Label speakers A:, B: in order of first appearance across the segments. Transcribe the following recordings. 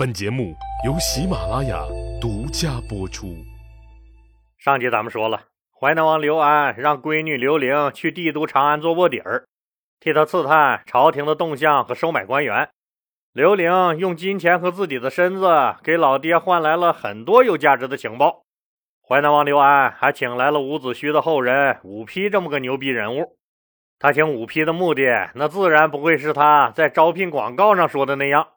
A: 本节目由喜马拉雅独家播出。
B: 上集咱们说了，淮南王刘安让闺女刘玲去帝都长安做卧底儿，替他刺探朝廷的动向和收买官员。刘玲用金钱和自己的身子给老爹换来了很多有价值的情报。淮南王刘安还请来了伍子胥的后人伍丕这么个牛逼人物。他请伍丕的目的，那自然不会是他在招聘广告上说的那样。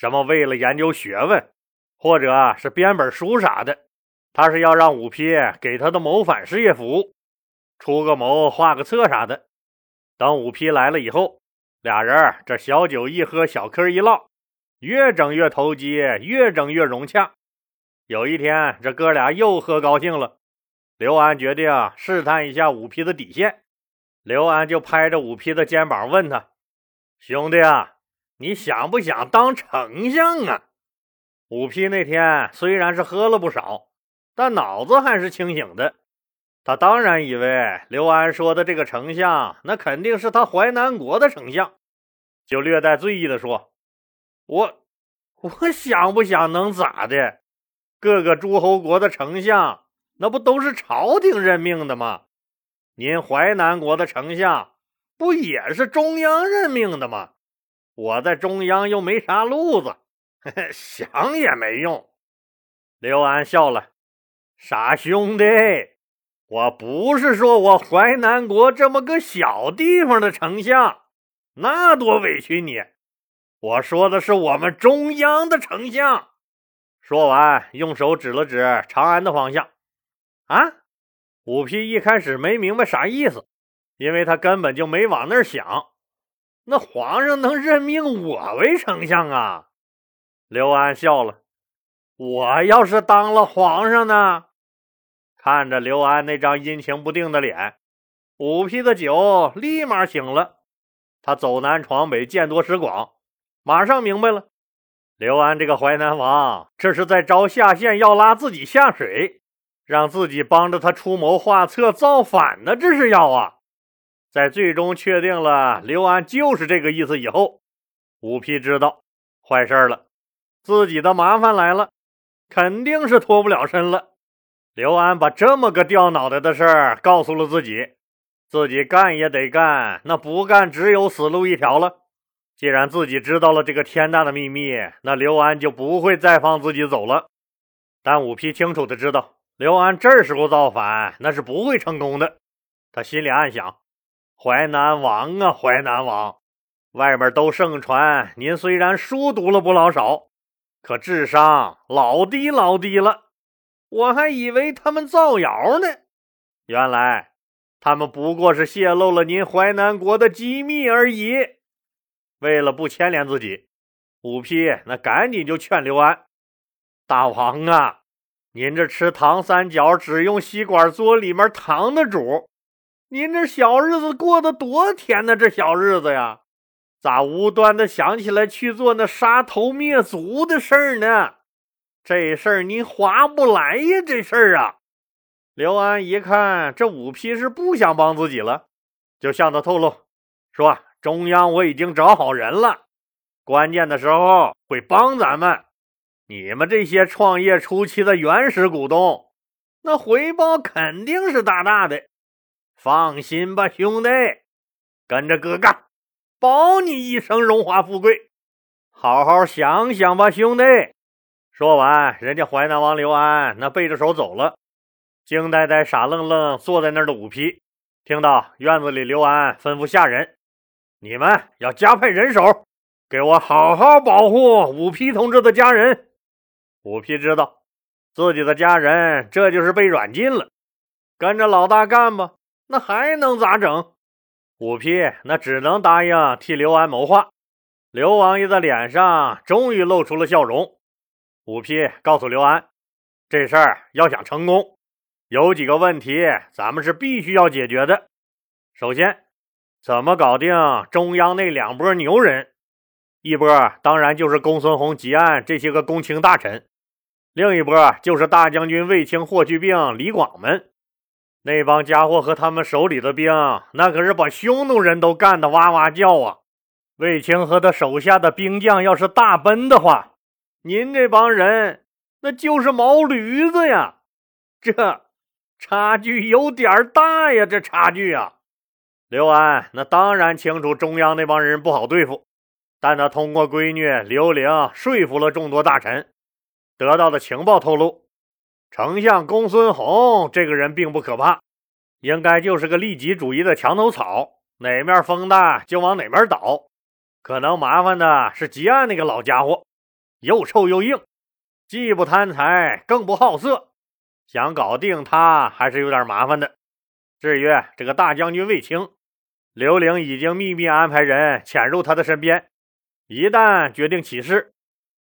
B: 什么为了研究学问，或者是编本书啥的，他是要让五批给他的谋反事业服务，出个谋、画个策啥的。等五批来了以后，俩人这小酒一喝，小嗑一唠，越整越投机，越整越融洽。有一天，这哥俩又喝高兴了，刘安决定试探一下五批的底线。刘安就拍着五批的肩膀问他：“兄弟啊。”你想不想当丞相啊？武丕那天虽然是喝了不少，但脑子还是清醒的。他当然以为刘安说的这个丞相，那肯定是他淮南国的丞相，就略带醉意的说：“我，我想不想能咋的？各个诸侯国的丞相，那不都是朝廷任命的吗？您淮南国的丞相，不也是中央任命的吗？”我在中央又没啥路子，想也没用。刘安笑了：“傻兄弟，我不是说我淮南国这么个小地方的丞相，那多委屈你。我说的是我们中央的丞相。”说完，用手指了指长安的方向。啊！武丕一开始没明白啥意思，因为他根本就没往那儿想。那皇上能任命我为丞相啊？刘安笑了。我要是当了皇上呢？看着刘安那张阴晴不定的脸，五批的酒立马醒了。他走南闯北，见多识广，马上明白了。刘安这个淮南王，这是在招下线，要拉自己下水，让自己帮着他出谋划策造反呢。这是要啊！在最终确定了刘安就是这个意思以后，武丕知道坏事了，自己的麻烦来了，肯定是脱不了身了。刘安把这么个掉脑袋的事儿告诉了自己，自己干也得干，那不干只有死路一条了。既然自己知道了这个天大的秘密，那刘安就不会再放自己走了。但武丕清楚的知道，刘安这时候造反那是不会成功的。他心里暗想。淮南王啊，淮南王，外面都盛传您虽然书读了不老少，可智商老低老低了。我还以为他们造谣呢，原来他们不过是泄露了您淮南国的机密而已。为了不牵连自己，五批那赶紧就劝刘安：“大王啊，您这吃糖三角只用吸管嘬里面糖的主。”您这小日子过得多甜呢！这小日子呀，咋无端的想起来去做那杀头灭族的事儿呢？这事儿您划不来呀！这事儿啊，刘安一看这武丕是不想帮自己了，就向他透露说：“中央我已经找好人了，关键的时候会帮咱们。你们这些创业初期的原始股东，那回报肯定是大大的。”放心吧，兄弟，跟着哥干，保你一生荣华富贵。好好想想吧，兄弟。说完，人家淮南王刘安那背着手走了，惊呆呆、傻愣愣坐在那儿的武丕，听到院子里刘安吩咐下人：“你们要加派人手，给我好好保护武丕同志的家人。”武丕知道自己的家人这就是被软禁了，跟着老大干吧。那还能咋整？五批那只能答应替刘安谋划。刘王爷的脸上终于露出了笑容。五批告诉刘安，这事儿要想成功，有几个问题咱们是必须要解决的。首先，怎么搞定中央那两拨牛人？一波当然就是公孙弘、吉安这些个公卿大臣，另一波就是大将军卫青、霍去病、李广们。那帮家伙和他们手里的兵，那可是把匈奴人都干得哇哇叫啊！卫青和他手下的兵将要是大奔的话，您这帮人那就是毛驴子呀！这差距有点大呀，这差距啊！刘安那当然清楚中央那帮人不好对付，但他通过闺女刘玲说服了众多大臣，得到的情报透露，丞相公孙弘这个人并不可怕，应该就是个利己主义的墙头草，哪面风大就往哪面倒。可能麻烦的是吉安那个老家伙，又臭又硬，既不贪财，更不好色，想搞定他还是有点麻烦的。至于这个大将军卫青。刘玲已经秘密安排人潜入他的身边，一旦决定起事，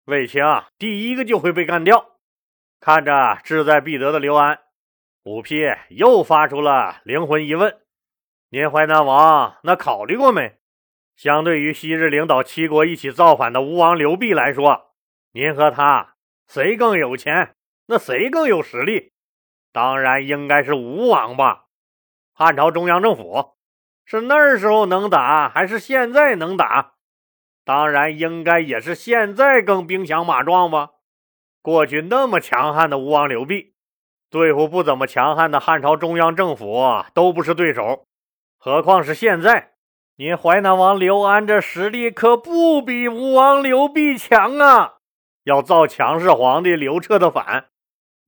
B: 卫青第一个就会被干掉。看着志在必得的刘安，虎皮又发出了灵魂疑问：您淮南王那考虑过没？相对于昔日领导七国一起造反的吴王刘濞来说，您和他谁更有钱？那谁更有实力？当然应该是吴王吧。汉朝中央政府。是那时候能打，还是现在能打？当然，应该也是现在更兵强马壮吧。过去那么强悍的吴王刘濞，对付不怎么强悍的汉朝中央政府都不是对手，何况是现在？您淮南王刘安这实力可不比吴王刘濞强啊！要造强势皇帝刘彻的反，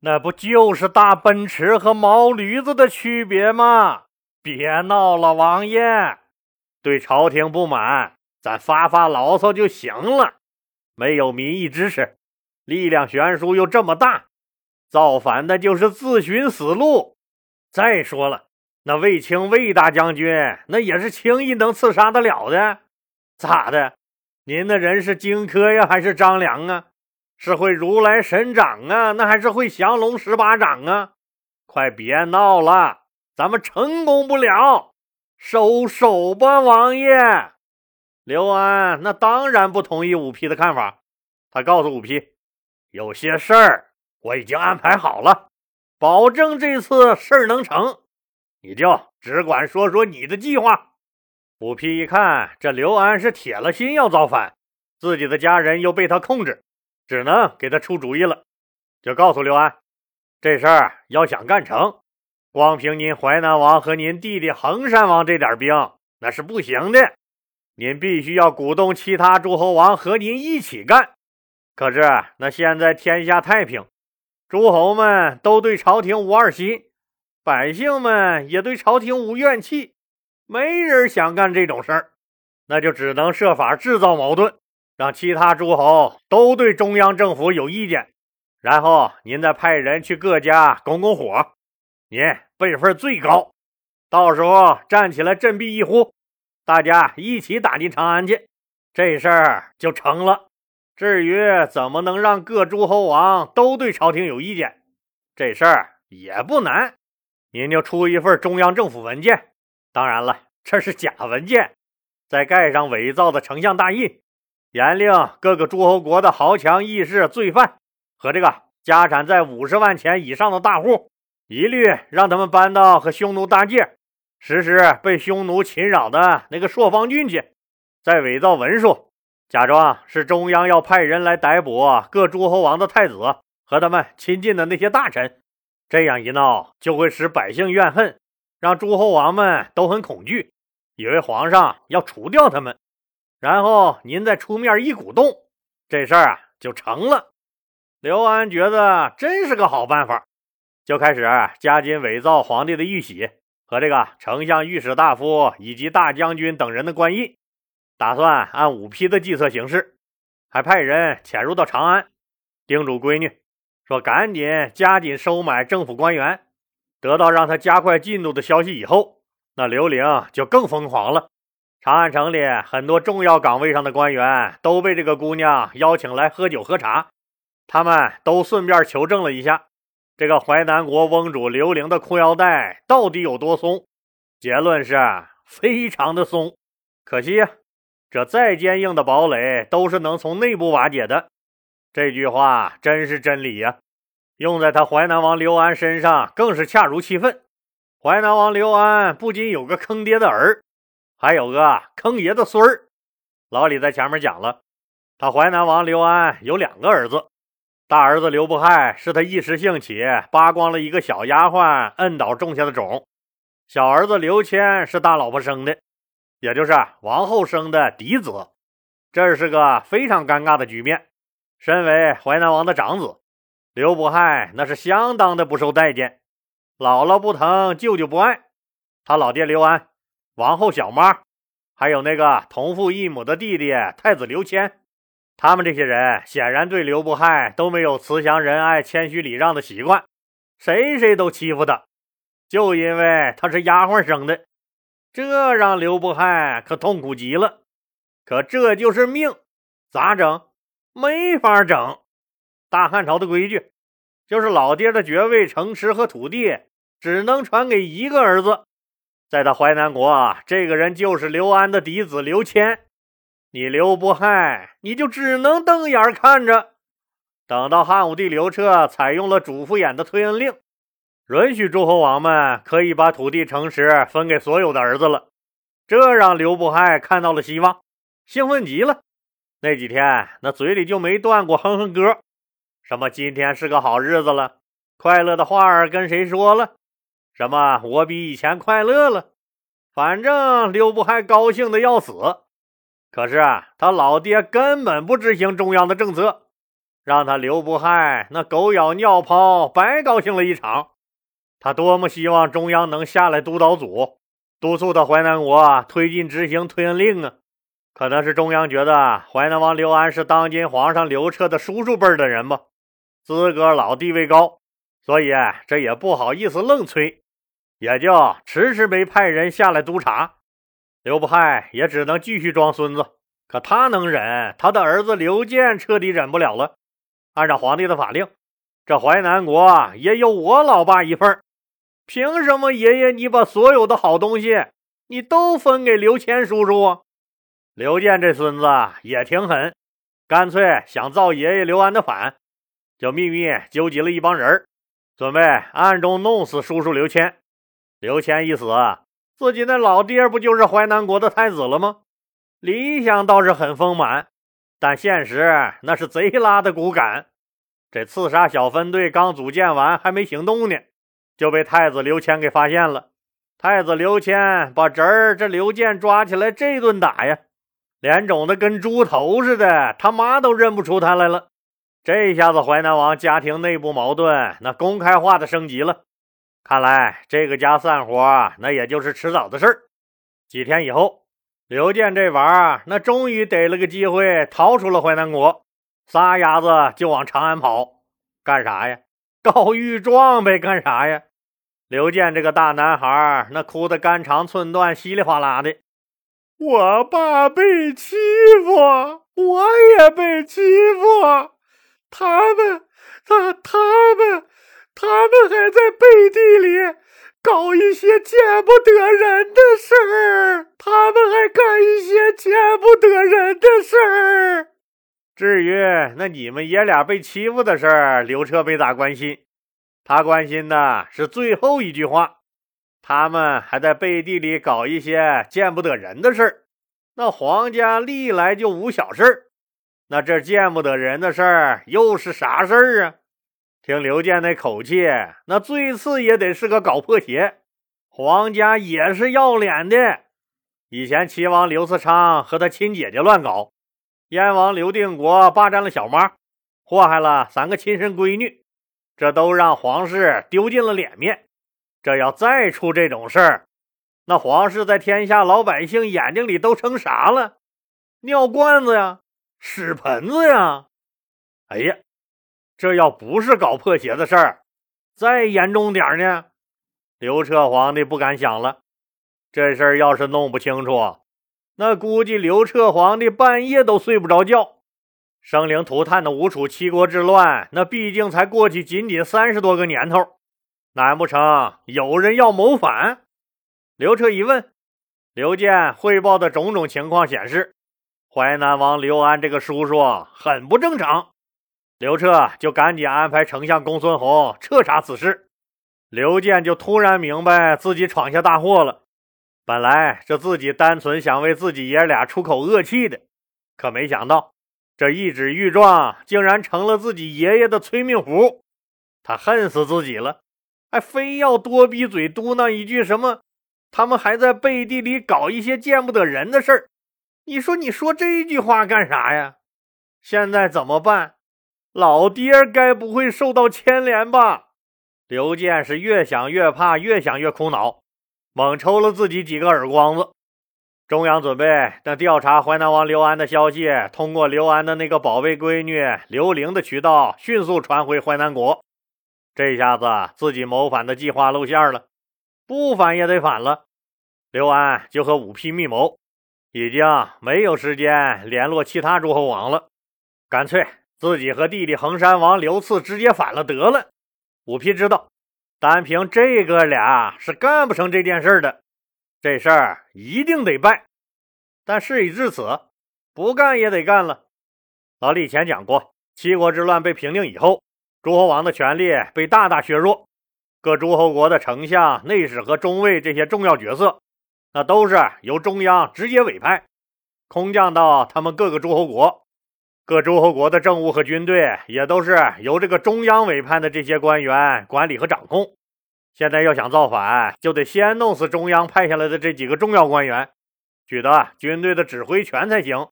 B: 那不就是大奔驰和毛驴子的区别吗？别闹了，王爷，对朝廷不满，咱发发牢骚就行了。没有民意支持，力量悬殊又这么大，造反的就是自寻死路。再说了，那卫青卫大将军，那也是轻易能刺杀得了的。咋的？您的人是荆轲呀，还是张良啊？是会如来神掌啊，那还是会降龙十八掌啊？快别闹了！咱们成功不了，收手吧，王爷。刘安那当然不同意武批的看法，他告诉武批，有些事儿我已经安排好了，保证这次事儿能成。你就只管说说你的计划。虎批一看，这刘安是铁了心要造反，自己的家人又被他控制，只能给他出主意了，就告诉刘安，这事儿要想干成。光凭您淮南王和您弟弟衡山王这点兵，那是不行的。您必须要鼓动其他诸侯王和您一起干。可是，那现在天下太平，诸侯们都对朝廷无二心，百姓们也对朝廷无怨气，没人想干这种事儿。那就只能设法制造矛盾，让其他诸侯都对中央政府有意见，然后您再派人去各家拱拱火。您辈分最高，到时候站起来振臂一呼，大家一起打进长安去，这事儿就成了。至于怎么能让各诸侯王都对朝廷有意见，这事儿也不难，您就出一份中央政府文件，当然了，这是假文件，再盖上伪造的丞相大印，严令各个诸侯国的豪强义士、罪犯和这个家产在五十万钱以上的大户。一律让他们搬到和匈奴大界，实施被匈奴侵扰的那个朔方郡去，再伪造文书，假装是中央要派人来逮捕各诸侯王的太子和他们亲近的那些大臣。这样一闹，就会使百姓怨恨，让诸侯王们都很恐惧，以为皇上要除掉他们。然后您再出面一鼓动，这事儿啊就成了。刘安觉得真是个好办法。就开始加紧伪造皇帝的玉玺和这个丞相、御史大夫以及大将军等人的官印，打算按五批的计策行事，还派人潜入到长安，叮嘱闺女说：“赶紧加紧收买政府官员。”得到让他加快进度的消息以后，那刘玲就更疯狂了。长安城里很多重要岗位上的官员都被这个姑娘邀请来喝酒喝茶，他们都顺便求证了一下。这个淮南国翁主刘玲的裤腰带到底有多松？结论是非常的松。可惜呀，这再坚硬的堡垒都是能从内部瓦解的。这句话真是真理呀，用在他淮南王刘安身上更是恰如其分。淮南王刘安不仅有个坑爹的儿，还有个坑爷的孙儿。老李在前面讲了，他淮南王刘安有两个儿子，大儿子刘不害是他一时兴起扒光了一个小丫鬟摁倒种下的种，小儿子刘谦是大老婆生的，也就是王后生的嫡子，这是个非常尴尬的局面。身为淮南王的长子，刘不害那是相当的不受待见，姥姥不疼，舅舅不爱，他老爹刘安，王后小妈，还有那个同父异母的弟弟太子刘谦，他们这些人显然对刘不害都没有慈祥仁爱、谦虚礼让的习惯，谁谁都欺负他，就因为他是丫鬟生的，这让刘不害可痛苦极了。可这就是命，咋整？没法整，大汉朝的规矩就是老爹的爵位、城池和土地只能传给一个儿子。在他淮南国，这个人就是刘安的嫡子刘谦。你刘不害，你就只能瞪眼看着。等到汉武帝刘彻采用了主父偃的推恩令，允许诸侯王们可以把土地、城池分给所有的儿子了，这让刘不害看到了希望，兴奋极了。那几天，那嘴里就没断过哼哼歌，什么今天是个好日子了，快乐的话儿跟谁说了？什么我比以前快乐了？反正刘不害高兴的要死。可是啊，他老爹根本不执行中央的政策，让他刘不害那狗咬尿泡，白高兴了一场。他多么希望中央能下来督导组，督促他淮南国推进执行推恩令啊！可能是中央觉得淮南王刘安是当今皇上刘彻的叔叔辈的人吧，资格老，地位高，所以这也不好意思愣催，也就迟迟没派人下来督查。刘不害也只能继续装孙子，可他能忍，他的儿子刘建彻底忍不了了。按照皇帝的法令，这淮南国也有我老爸一份儿凭什么爷爷你把所有的好东西你都分给刘谦叔叔？刘健这孙子也挺狠，干脆想造爷爷刘安的反，就秘密纠集了一帮人，准备暗中弄死叔叔刘谦。刘谦一死，自己那老爹不就是淮南国的太子了吗？理想倒是很丰满，但现实那是贼拉的骨感。这刺杀小分队刚组建完，还没行动呢，就被太子刘谦给发现了。太子刘谦把侄儿这刘建抓起来，这顿打呀！脸肿的跟猪头似的，他妈都认不出他来了。这下子淮南王家庭内部矛盾那公开化的升级了。看来这个家散伙，那也就是迟早的事儿。几天以后，刘建这娃儿那终于逮了个机会逃出了淮南国，撒丫子就往长安跑。干啥呀？告御状呗。干啥呀？刘建这个大男孩那哭得肝肠寸断，稀里哗啦的。
C: 我爸被欺负，我也被欺负。他们，他他们，他们还在背地里搞一些见不得人的事儿。他们还干一些见不得人的事儿。
B: 至于那你们爷俩被欺负的事儿，刘彻没咋关心。他关心的是最后一句话。他们还在背地里搞一些见不得人的事儿，那皇家历来就无小事，那这见不得人的事儿又是啥事儿啊？听刘建那口气，那最次也得是个搞破鞋。皇家也是要脸的，以前齐王刘嗣昌和他亲姐姐乱搞，燕王刘定国霸占了小妈，祸害了三个亲生闺女，这都让皇室丢尽了脸面。这要再出这种事儿，那皇室在天下老百姓眼睛里都成啥了？尿罐子呀，屎盆子呀！哎呀，这要不是搞破鞋的事儿，再严重点呢？刘彻皇帝不敢想了。这事儿要是弄不清楚，那估计刘彻皇帝半夜都睡不着觉。生灵涂炭的吴楚七国之乱，那毕竟才过去仅仅三十多个年头。难不成有人要谋反？刘彻一问，刘建汇报的种种情况显示，淮南王刘安这个叔叔很不正常。刘彻就赶紧安排丞相公孙弘彻查此事。刘建就突然明白自己闯下大祸了。本来这自己单纯想为自己爷俩出口恶气的，可没想到这一纸御状竟然成了自己爷爷的催命符，他恨死自己了，还非要多逼嘴嘟囔一句什么，他们还在背地里搞一些见不得人的事儿。你说你说这句话干啥呀？现在怎么办？老爹该不会受到牵连吧？刘健是越想越怕，越想越苦恼，猛抽了自己几个耳光子。中央准备等调查淮南王刘安的消息，通过刘安的那个宝贝闺女刘玲的渠道迅速传回淮南国。这下子自己谋反的计划露馅了，不反也得反了。刘安就和五批密谋，已经没有时间联络其他诸侯王了，干脆自己和弟弟衡山王刘赐直接反了得了。五批知道，单凭这哥俩是干不成这件事的。这事儿一定得办，但事已至此，不干也得干了。老李以前讲过，七国之乱被平定以后，诸侯王的权力被大大削弱，各诸侯国的丞相、内史和中尉这些重要角色，那都是由中央直接委派，空降到他们各个诸侯国。各诸侯国的政务和军队也都是由这个中央委派的这些官员管理和掌控。现在要想造反，就得先弄死中央派下来的这几个重要官员，取得军队的指挥权才行。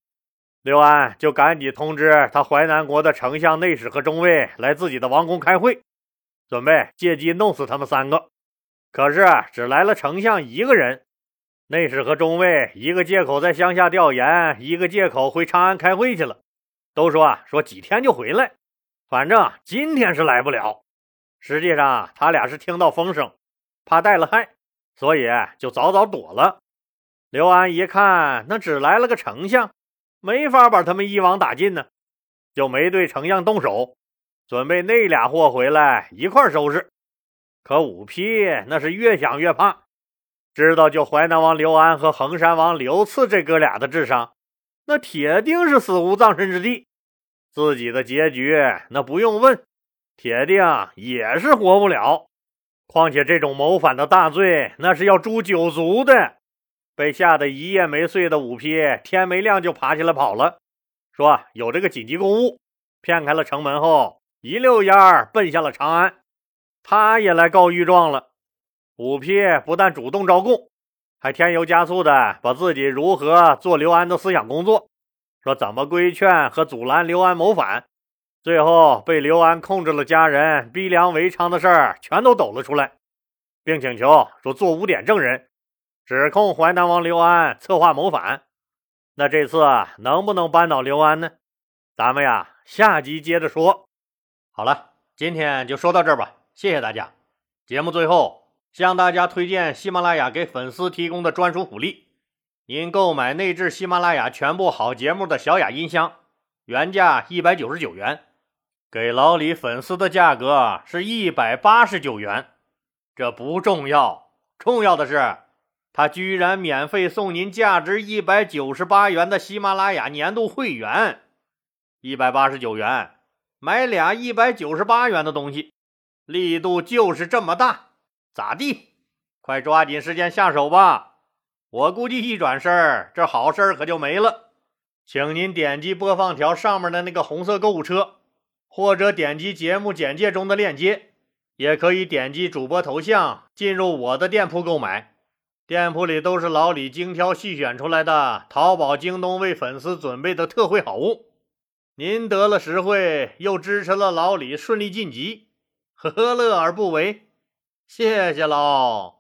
B: 刘安就赶紧通知他淮南国的丞相、内史和中尉来自己的王宫开会，准备借机弄死他们三个。可是只来了丞相一个人，内史和中尉一个借口在乡下调研，一个借口回长安开会去了，都说啊说几天就回来，反正今天是来不了。实际上，他俩是听到风声，怕带了害，所以就早早躲了。刘安一看，那只来了个丞相，没法把他们一网打尽呢，就没对丞相动手，准备那俩货回来一块收拾。可五批那是越想越怕，知道就淮南王刘安和衡山王刘赐这哥俩的智商，那铁定是死无葬身之地，自己的结局那不用问。铁定也是活不了，况且这种谋反的大罪，那是要诛九族的。被吓得一夜没睡的五批，天没亮就爬起来跑了，说有这个紧急公务，骗开了城门后，一溜烟儿奔向了长安。他也来告御状了。五批不但主动招供，还添油加醋的把自己如何做刘安的思想工作，说怎么规劝和阻拦刘安谋反。最后被刘安控制了家人、逼良为娼的事儿，全都抖了出来，并请求说做污点证人，指控淮南王刘安策划谋反。那这次能不能扳倒刘安呢？咱们呀，下集接着说。好了，今天就说到这儿吧，谢谢大家。节目最后向大家推荐喜马拉雅给粉丝提供的专属福利：您购买内置喜马拉雅全部好节目的小雅音箱，原价一百九十九元。给老李粉丝的价格是一百八十九元，这不重要，重要的是他居然免费送您价值一百九十八元的喜马拉雅年度会员，一百八十九元买俩一百九十八元的东西，力度就是这么大，咋地？快抓紧时间下手吧！我估计一转身，这好事可就没了。请您点击播放条上面的那个红色购物车。或者点击节目简介中的链接，也可以点击主播头像进入我的店铺购买。店铺里都是老李精挑细选出来的淘宝、京东为粉丝准备的特惠好物。您得了实惠，又支持了老李顺利晋级，何乐而不为？谢谢喽！